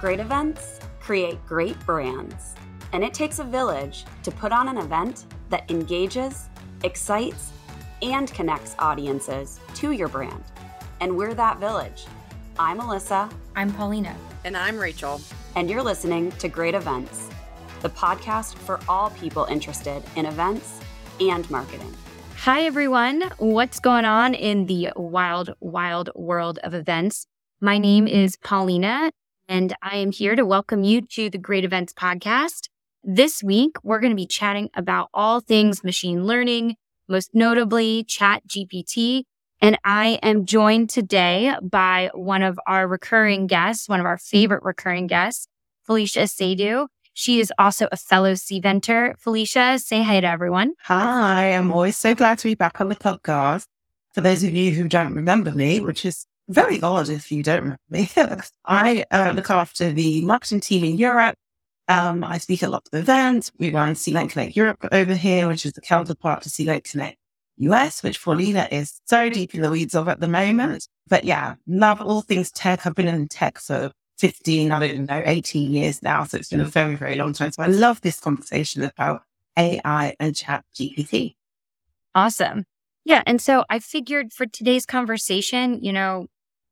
Great events create great brands, and it takes a village to put on an event that engages, excites, and connects audiences to your brand. And we're that village. I'm Alyssa. I'm Paulina. And I'm Rachel. And you're listening to Great Events, the podcast for all people interested in events and marketing. Hi, everyone. What's going on in the wild, wild world of events? My name is Paulina, and I am here to welcome you to the Great Events Podcast. This week, we're going to be chatting about all things machine learning, most notably Chat GPT. And I am joined today by one of our recurring guests, one of our favorite recurring guests, Felicia Asiedu. She is also a fellow Cventer. Felicia, say hi to everyone. Hi, I'm always so glad to be back on the podcast. For those of you who don't remember me, which is very odd if you don't remember me. I uh, look after the marketing team in Europe. Um, I speak at lots of events. We run Cvent Connect Europe over here, which is the counterpart to Cvent Connect US, which Paulina is so deep in the weeds of at the moment. But yeah, love all things tech. I've been in tech for 15, I don't know, 18 years now. So it's been a very, very long time. So I love this conversation about AI and chat GPT. Awesome. Yeah. And so I figured for today's conversation, you know,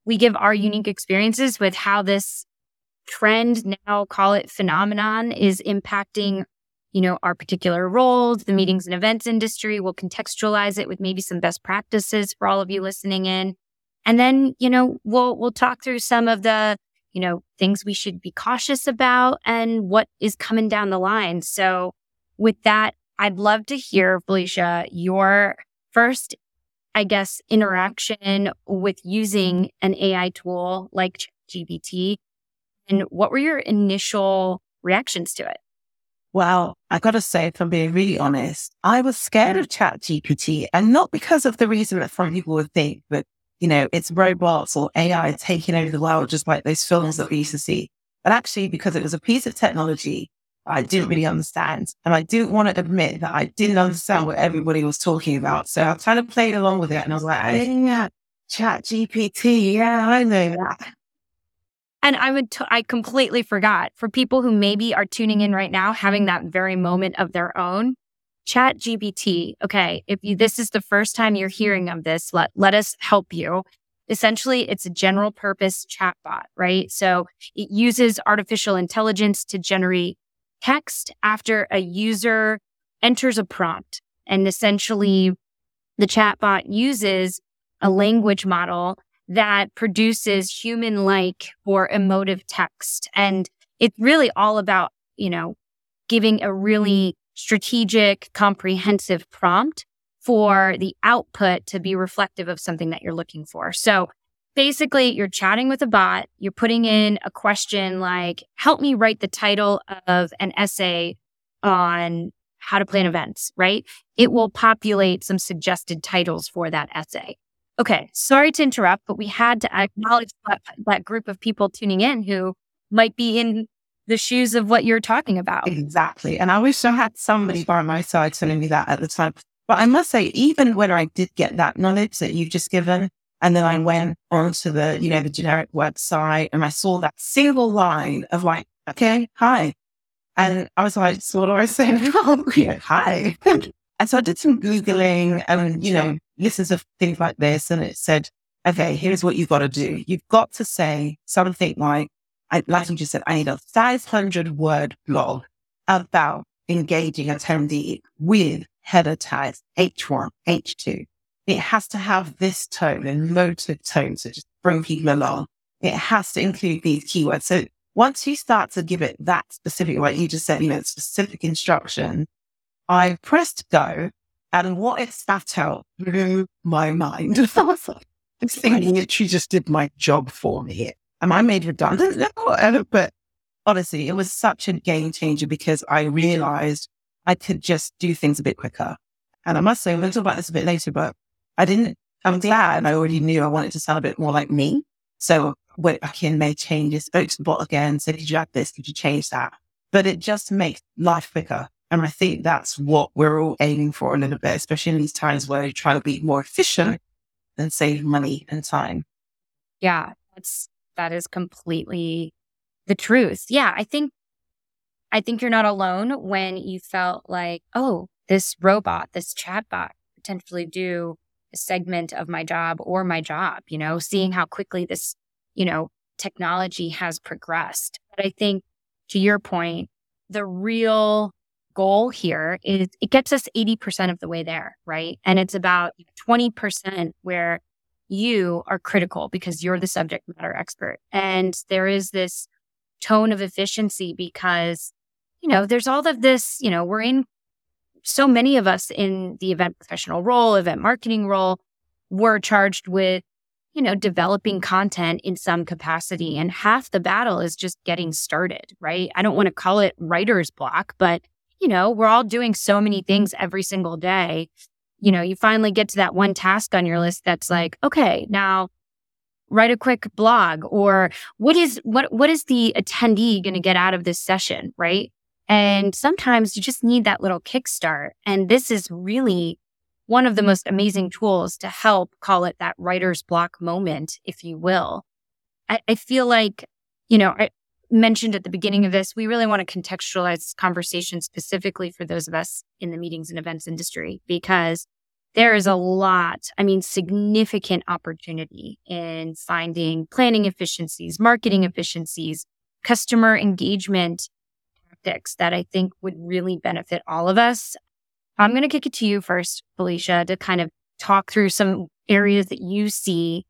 we give our mm-hmm. unique experiences with how this trend, now call it phenomenon, is impacting, you know, our particular roles, the meetings and events industry. We'll contextualize it with maybe some best practices for all of you listening in. And then, you know, we'll we'll talk through some of the, you know, things we should be cautious about and what is coming down the line. So with that, I'd love to hear, Felicia, your first I guess, interaction with using an AI tool like GPT? And what were your initial reactions to it? Well, I got to say, if I'm being really honest, I was scared of Chat GPT and not because of the reason that some people would think that, you know, it's robots or AI taking over the world, just like those films that we used to see, but actually because it was a piece of technology I didn't really understand. And I didn't want to admit that I didn't understand what everybody was talking about. So I kind of played along with it and I was like, yeah, chat GPT. Yeah, I know that. And I would, t- I completely forgot for people who maybe are tuning in right now, having that very moment of their own. Chat GPT. Okay. If you, this is the first time you're hearing of this, let, let us help you. Essentially, it's a general purpose chatbot, right? So it uses artificial intelligence to generate text after a user enters a prompt. And essentially, mm-hmm. the chatbot uses a language model that produces human like or emotive text. And it's really all about, you know, giving a really mm-hmm. strategic, comprehensive prompt for the output to be reflective of something that you're looking for. So basically you're chatting with a bot, you're putting mm-hmm. in a question like, help me write the title of an essay on how to plan events, right? It will populate some suggested titles for that essay. Okay, sorry to interrupt, but we had to acknowledge that, that group of people tuning in who might be in the shoes of what you're talking about. Exactly. And I wish I had somebody by my side telling me that at the time. But I must say, even when I did get that knowledge that you've just given, and then I went onto the, you know, the generic website and I saw that single line of like, okay, hi. And I was like, so what do I say? yeah, hi. and so I did some Googling and, you know, listened to things like this. And it said, okay, here's what you've got to do. You've got to say something like, I, like you just said, I need a 500 word blog about engaging attendee with header tags H1, H2, it has to have this tone and motive tone to just bring people along. It has to include these keywords. So once you start to give it that specific, like you just said, you know, specific instruction, I pressed go and what it spat out blew my mind. I was like, this thing literally just did my job for me. Am I made redundant? No, but honestly, it was such a game changer because I realized I could just do things a bit quicker. And I must say, we'll talk about this a bit later, but I didn't, I'm glad and I already knew I wanted to sound a bit more like me. So went back in, made changes, spoke to the bot again, said, could you add this? Could you change that? But it just makes life quicker. And I think that's what we're all aiming for a little bit, especially in these times where you're trying to be more efficient and save money and time. Yeah, that's, that is completely the truth. Yeah, I think I think you're not alone when you felt like, oh, this robot, this chatbot potentially do segment of my job or my job, you know, seeing how quickly this, you know, technology has progressed. But I think to your point, the real goal here is it gets us 80% of the way there, right? And it's about 20% where you are critical because you're the subject matter expert. And there is this tone of efficiency because, you know, there's all of this, you know, we're in so many of us in the event professional role, event marketing role, were charged with, you know, developing content in some capacity. And half the battle is just getting started, right? I don't want to call it writer's block, but, you know, we're all doing so many things every single day. You know, you finally get to that one task on your list that's like, okay, now write a quick blog or what is what what is the attendee going to get out of this session right and sometimes you just need that little kickstart. And this is really one of the most amazing tools to help call it that writer's block moment, if you will. I, I feel like, you know, I mentioned at the beginning of this, we really want to contextualize this conversation specifically for those of us in the meetings and events industry because there is a lot, I mean, significant opportunity in finding planning efficiencies, marketing efficiencies, customer engagement tactics that I think would really benefit all of us. I'm going to kick it to you first, Felicia, to kind of talk through some areas that you see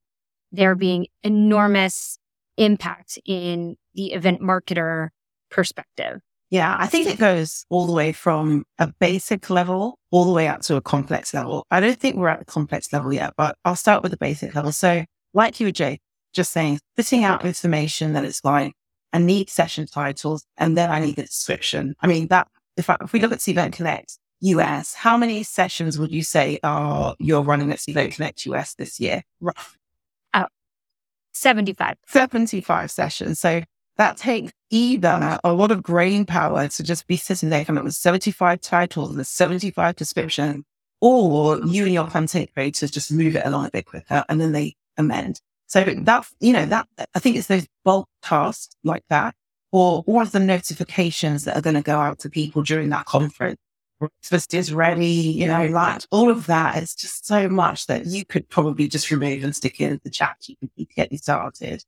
there being enormous impact in the event marketer perspective. Yeah, I think it goes all the way from a basic level all the way up to a complex level. I don't think we're at the complex level yet, but I'll start with the basic level. So, like you Jay, just saying, putting out information that is like I need session titles and then I need the description. I mean, that if, I, if we look at Cvent Connect US, how many sessions would you say are you're running at Cvent Connect US this year? Rough. Oh, 75. 75 sessions. So that takes either a lot of brain power to just be sitting there coming up with 75 titles and 75 descriptions, or you and your content creators just move it along a bit quicker and then they amend. So that, you know, that I think it's those bulk tasks like that, or all of the notifications that are going to go out to people during that conference. Breakfast is ready, you know, like all of that is just so much that you could probably just remove and stick in the chat GPT to get you started.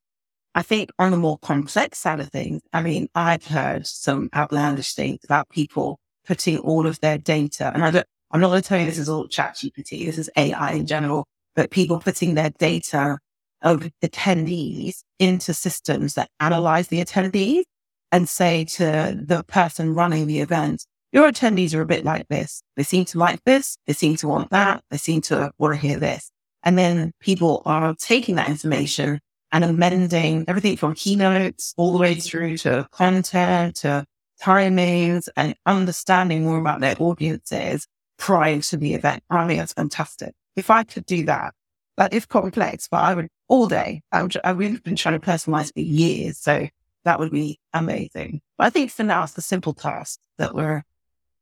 I think on the more complex side of things, I mean, I've heard some outlandish things about people putting all of their data, and I don't, I'm not going to tell you this is all chat GPT, this is AI in general, but people putting their data of attendees into systems that analyze the attendees and say to the person running the event, your attendees are a bit like this. They seem to like this. They seem to want that. They seem to want to hear this. And then people are taking that information and amending everything from keynotes all the way through to content, to timings and understanding more about their audiences prior to the event. I think that's fantastic. If I could do that, that is complex, but I would all day. I would, I been trying to personalize for years. So that would be amazing. But I think for now, it's the simple tasks that we're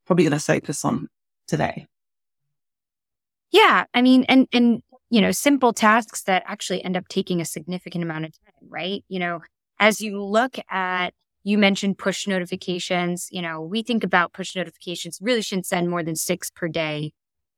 probably going to focus on today. Yeah. I mean, and, and, you know, simple tasks that actually end up taking a significant amount of time, right? You know, as you look at, you mentioned push notifications, you know, we think about push notifications really shouldn't send more than six per day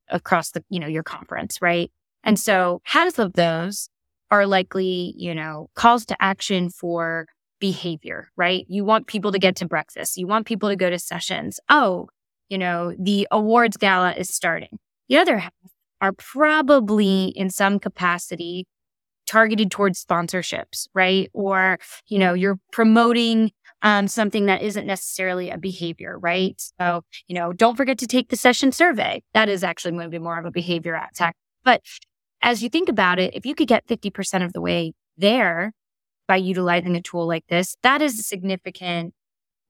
across the, you know, your conference, right? And so half of those are likely, you know, calls to action for behavior, right? You want people to get to breakfast. You want people to go to sessions. Oh, you know, the awards gala is starting. The other half are probably in some capacity targeted towards sponsorships, right? Or, you know, you're promoting um, something that isn't necessarily a behavior, right? So, you know, don't forget to take the session survey. That is actually going to be more of a behavior attack. But as you think about it, if you could get 50% of the way there by utilizing a tool like this, that is a significant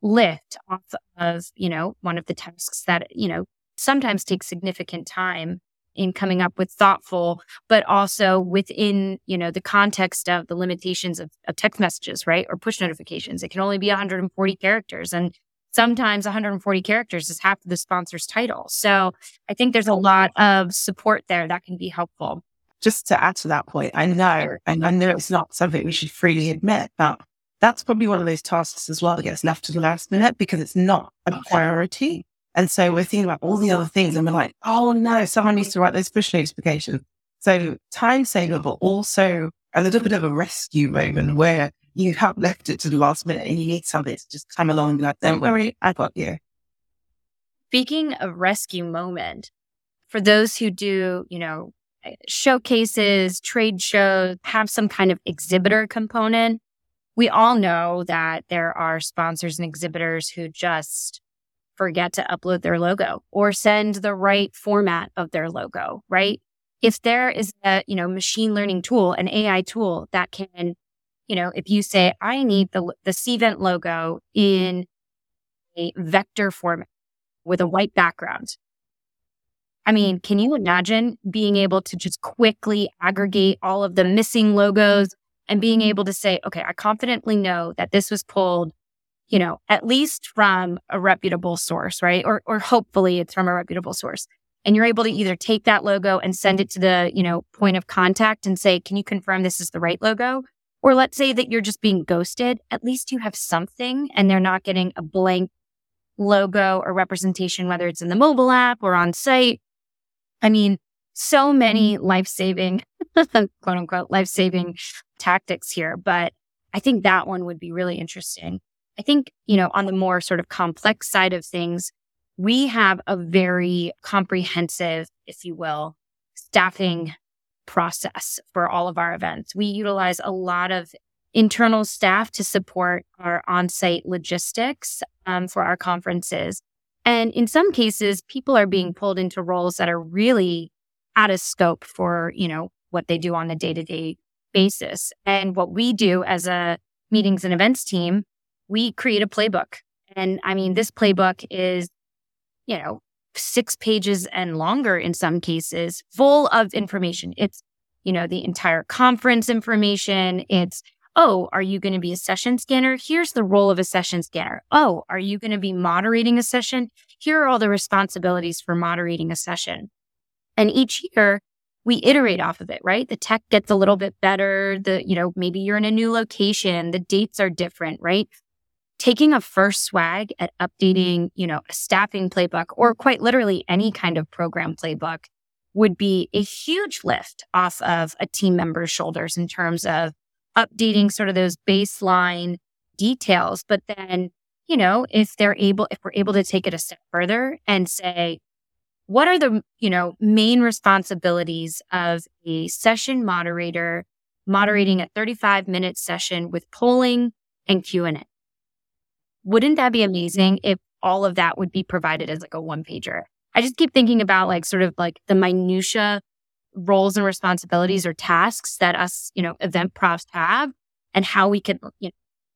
lift off of, you know, one of the tasks that, you know, sometimes takes significant time in coming up with thoughtful, but also within, you know, the context of the limitations of, of text messages, right? Or push notifications. It can only be 140 characters. And sometimes 140 characters is half of the sponsor's title. So I think there's a lot of support there that can be helpful just to add to that point, I know, and I know it's not something we should freely admit, but that's probably one of those tasks as well that gets left to the last minute because it's not a priority. And so we're thinking about all the other things and we're like, oh no, someone needs to write those push notifications. So time saver, but also a little bit of a rescue moment where you have left it to the last minute and you need somebody to just come along and be like, don't worry, I got you. Speaking of rescue moment, for those who do, you know, showcases, trade shows, have some kind of exhibitor component, we all know that there are sponsors and exhibitors who just forget to upload their logo or send the right format of their logo, right? If there is a, you know, machine learning tool, an AI tool that can, you know, if you say, I need the, the Cvent logo in a vector format with a white background. I mean, can you imagine being able to just quickly aggregate all of the missing logos and being able to say, okay, I confidently know that this was pulled, you know, at least from a reputable source, right? Or, or hopefully it's from a reputable source. And you're able to either take that logo and send it to the, you know, point of contact and say, can you confirm this is the right logo? Or let's say that you're just being ghosted. At least you have something and they're not getting a blank logo or representation, whether it's in the mobile app or on site. I mean, so many life saving, quote unquote, life saving tactics here, but I think that one would be really interesting. I think, you know, on the more sort of complex side of things, we have a very comprehensive, if you will, staffing process for all of our events. We utilize a lot of internal staff to support our on-site logistics um, for our conferences. And in some cases, people are being mm-hmm. pulled into roles that are really out of scope for, you know, what they do on a day-to-day basis. And what we do as a meetings and events team, we create a playbook. And I mean, this playbook is, you know, six pages and longer in some cases, full of information. It's, you know, the entire conference information. It's, oh, are you going to be a session scanner? Here's the role of a session scanner. Oh, are you going to be moderating a session? Here are all the responsibilities for moderating a session. And each year we iterate off of it, right? The tech gets a little bit better. The, you know, maybe you're in a new location. The dates are different, right? Taking a first swag at updating, you know, a staffing playbook or quite literally any kind of program playbook would be a huge lift off of a team member's shoulders in terms of updating sort of those baseline details. But then, you know, if they're able, if we're able to take it a step further and say, what are the, you know, main responsibilities of a session moderator moderating a 35 minute session with polling and Q&A? Wouldn't that be amazing if all of that would be provided as like a one pager? I just keep thinking about like sort of like the minutia roles and responsibilities or tasks that us, you know, event profs have and how we can you know,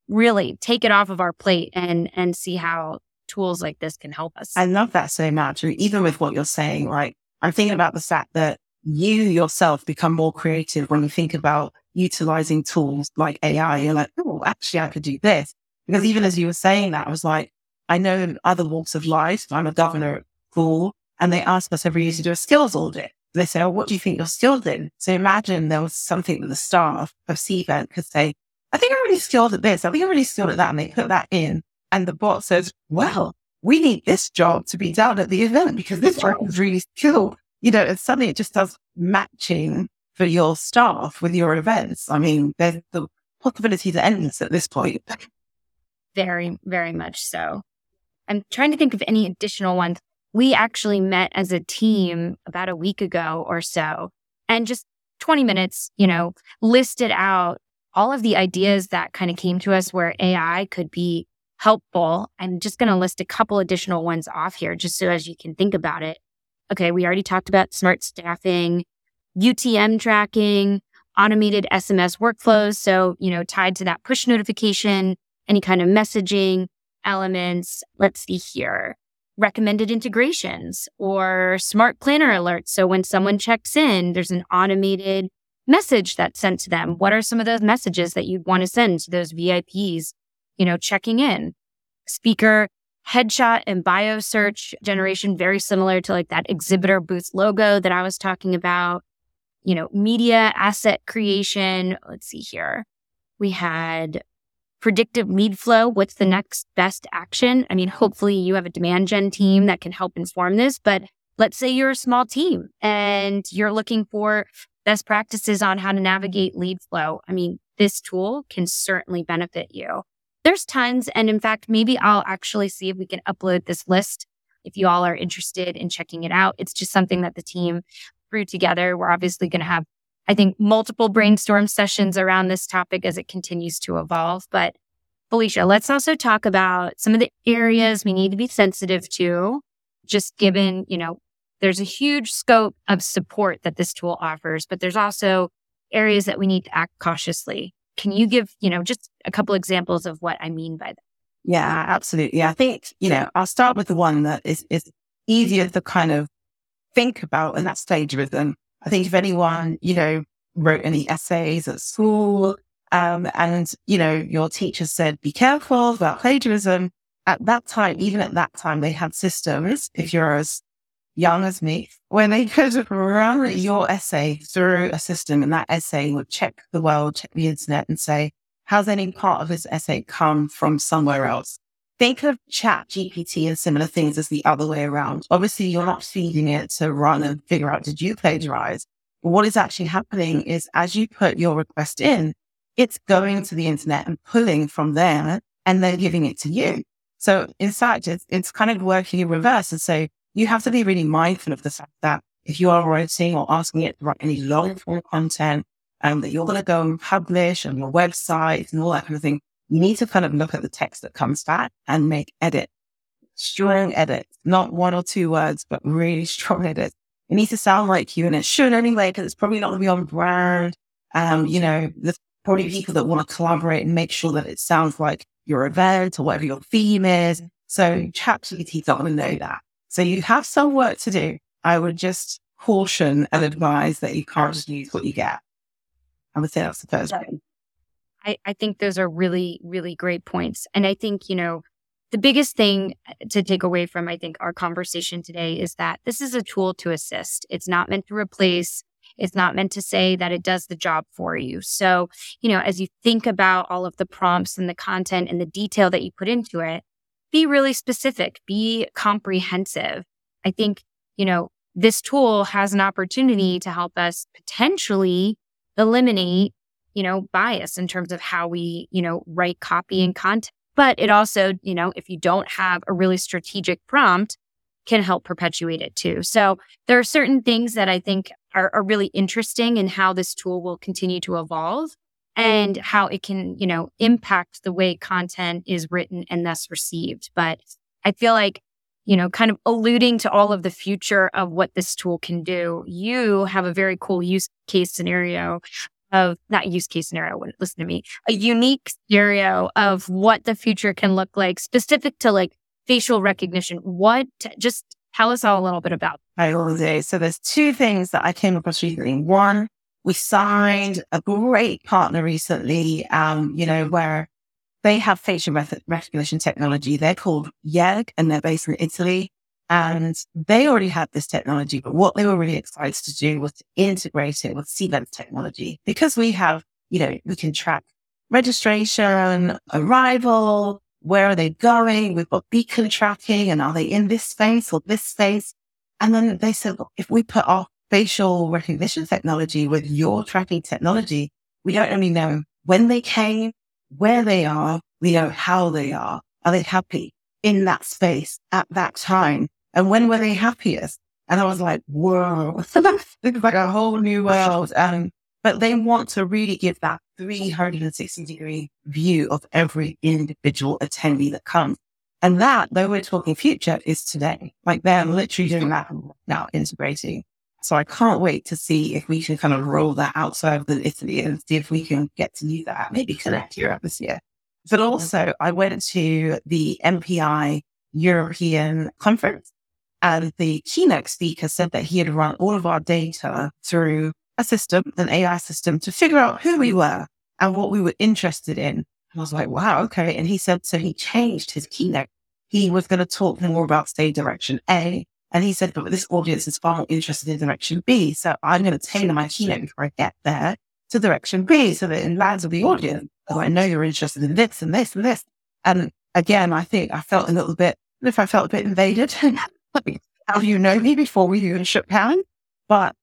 really take it off of our plate and and see how tools like this can help us. I love that so much. And Even with what you're saying, right? I'm thinking about the fact that you yourself become more creative when you think about utilizing tools like AI. You're like, oh, actually, I could do this. Because even as you were saying that, I was like, I know in other walks of life, I'm a governor at school, and they ask us every year to do a skills audit. They say, oh, what do you think you're skilled in? So imagine there was something that the staff of Cvent could say, I think I'm really skilled at this. I think I'm really skilled at that. And they put that in. And the bot says, well, we need this job to be done at the event because this job is really skilled. You know, and suddenly it just does matching for your staff with your events. I mean, there's the possibilities are endless at this point. Very, very much so. I'm trying to think of any additional ones. We actually met as a team about a week ago or so and just 20 minutes, you know, listed out all of the ideas that kind of came to us where AI could be helpful. I'm just going to list a couple additional ones off here just so as you can think about it. Okay, we already talked about smart staffing, UTM tracking, automated SMS workflows. So, you know, tied to that push notification, any kind of messaging elements. Let's see here. Recommended integrations or smart planner alerts. So when someone checks in, there's an automated message that's sent to them. What are some of those messages that you'd want to send to those VIPs you know, checking in. Speaker headshot and bio search generation, very similar to like that exhibitor booth logo that I was talking about. You know, media asset creation. Let's see here. We had predictive lead flow. What's the next best action? I mean, hopefully you have a demand gen team that can help inform this, but let's say you're a small team and you're looking for best practices on how to navigate lead flow. I mean, this tool can certainly benefit you. There's tons. And in fact, maybe I'll actually see if we can upload this list if you all are interested in checking it out. It's just something that the team threw together. We're obviously going to have, I think, multiple brainstorm sessions around this topic as it continues to evolve. But Felicia, let's also talk about some of the areas we need to be sensitive to, just given, you know, there's a huge scope of support that this tool offers, but there's also areas that we need to act cautiously. Can you give, you know, just a couple examples of what I mean by that? Yeah, absolutely. I think, you know, I'll start with the one that is, is easier to kind of think about, and that's plagiarism. I think if anyone, you know, wrote any essays at school, um, and, you know, your teacher said, be careful about plagiarism. At that time, even at that time, they had systems, if you're as young as me, where they could run your essay through a system and that essay would check the world, check the internet and say, has any part of this essay come from somewhere else? Think of chat GPT and similar things as the other way around. Obviously, you're not feeding it to run and figure out, did you plagiarize? But what is actually happening is as you put your request in, it's going to the internet and pulling from there and then giving it to you. So in fact, it's, it's kind of working in reverse. And so you have to be really mindful of the fact that if you are writing or asking it to write any long form content, um, that you're going to go and publish on your website and all that kind of thing, you need to kind of look at the text that comes back and make edit, strong edits, not one or two words, but really strong edits. It needs to sound like you and it should anyway, because it's probably not going to be on brand. Um, you know, there's probably people that want to collaborate and make sure that it sounds like your event or whatever your theme is. So ChatGPT is not going to know that. So you have some work to do. I would just caution and advise that you can't just use what you get. I would say that's the first thing. I, I think those are really, really great points. And I think, you know, the biggest thing uh, to take away from, I think, our conversation today is that this is a tool to assist. It's not meant to replace. It's not meant to say that it does the job for you. So, you know, as you think about all of the prompts and the content and the detail that you put into it, be really specific, be comprehensive. I think, you know, this tool has an opportunity to help us potentially eliminate, you know, bias in terms of how we, you know, write copy mm-hmm. and content. But it also, you know, if you don't have a really strategic prompt, can help perpetuate it too. So there are certain things that I think are, are really interesting in how this tool will continue to evolve and how it can, you know, impact the way content is written and thus received. But I feel like, you know, kind of alluding to all of the future of what this tool can do, you have a very cool use case scenario of not use case scenario, listen to me, a unique scenario of what the future can look like specific to like facial recognition. What just tell us all a little bit about. I will do. So there's two things that I came across recently. One we signed a great partner recently, um, you know, where they have facial recognition technology. They're called YEG and they're based in Italy. And they already had this technology, but what they were really excited to do was to integrate it with Cvent technology because we have, you know, we can track registration, arrival, where are they going? We've got beacon tracking and are they in this space or this space? And then they said, look, if we put our facial recognition technology with your tracking technology, we don't only know when they came, where they are, we know how they are. Are they happy in that space at that time? And when were they happiest? And I was like, whoa, this is like a whole new world. Um, but they want to really give that 360 degree view of every individual attendee that comes. And that, though we're talking future, is today. Like they're literally doing that now, integrating so I can't wait to see if we can kind of roll that outside of Italy and see if we can get to use that, maybe connect Europe this year. But also I went to the MPI European conference and the keynote speaker said that he had run all of our data through a system, an AI system to figure out who we were and what we were interested in. And I was like, wow, okay. And he said, so he changed his keynote. He was going to talk more about stage direction A and he said, but this audience is far more interested in direction B. So I'm going to tailor my keynote before I get there to direction B so that it lands with the audience. Oh, I know you're interested in this and this and this. And again, I think I felt a little bit, if I felt a bit invaded, how you know me before we even shook hands? But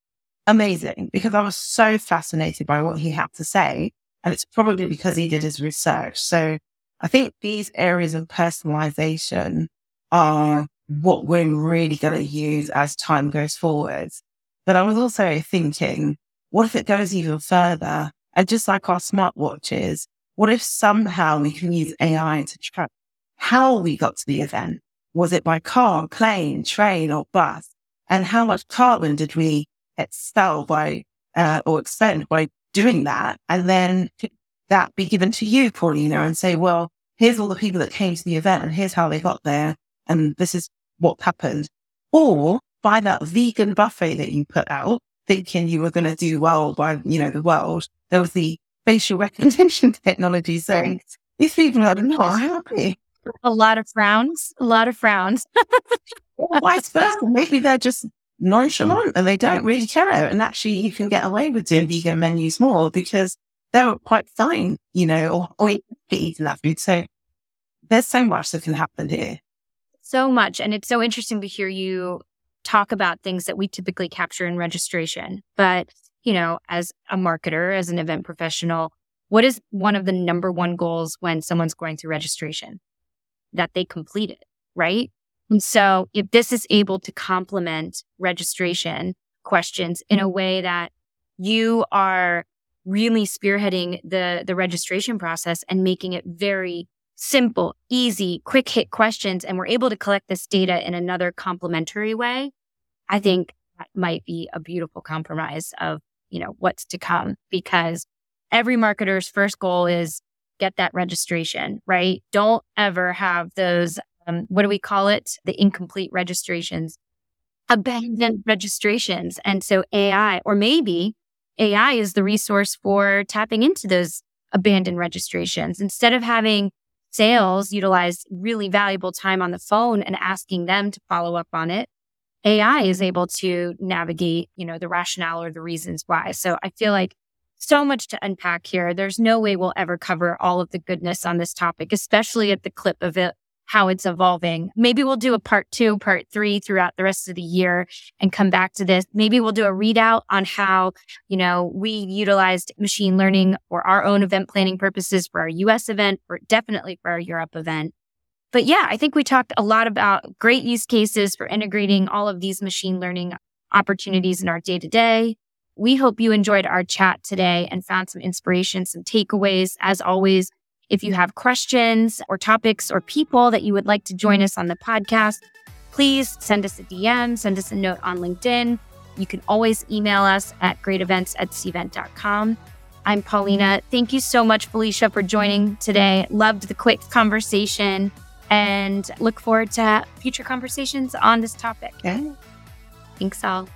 amazing because I was so fascinated by what he had to say. And it's probably because he did his research. So I think these areas of personalization are what we're really going to use as time goes forward. But I was also thinking, what if it goes even further? And just like our smartwatches, what if somehow we can use AI to track how we got to the event? Was it by car, plane, train, or bus? And how much carbon did we expel by uh, or expend by doing that? And then that be given to you, Paulina, and say, well, here's all the people that came to the event and here's how they got there. And this is what happened. Or by that vegan buffet that you put out, thinking you were going to do well by, you know, the world, there was the facial recognition technology saying these people are not happy. A lot of frowns, a lot of frowns. vice versa. Maybe they're just nonchalant and they don't really care. And actually, you can get away with doing vegan menus more because they're quite fine, you know, or, or eating that food. So there's so much that can happen here. So much. And it's so interesting to hear you talk about things that we typically capture in registration. But, you know, as a marketer, as an event professional, what is one of the number one goals when someone's going through registration? That they completed, right? And so if this is able to complement registration questions in a way that you are really spearheading the, the registration process and making it very simple, easy, quick hit questions, and we're able to collect this data in another complementary way, I think that might be a beautiful compromise of, you know, what's to come because every marketer's first goal is get that registration, right? Don't ever have those, um, what do we call it? The incomplete registrations, abandoned registrations. And so AI, or maybe AI is the resource for tapping into those abandoned registrations instead of having sales utilize really valuable time on the phone and asking them to follow up on it. AI is able to navigate, you know, the rationale or the reasons why. So I feel like so much to unpack here. There's no way we'll ever cover all of the goodness on this topic, especially at the clip of it how it's evolving. Maybe we'll do a part two, part three throughout the rest of the year and come back to this. Maybe we'll do a readout on how, you know, we utilized machine learning for our own event planning purposes for our US event, or definitely for our Europe event. But yeah, I think we talked a lot about great use cases for integrating all of these machine learning opportunities in our day to day. We hope you enjoyed our chat today and found some inspiration, some takeaways. As always, if you have questions or topics or people that you would like to join us on the podcast, please send us a DM, send us a note on LinkedIn. You can always email us at greatevents at cvent.com. I'm Paulina. Thank you so much, Felicia, for joining today. Loved the quick conversation and look forward to future conversations on this topic. Yeah. Thanks all.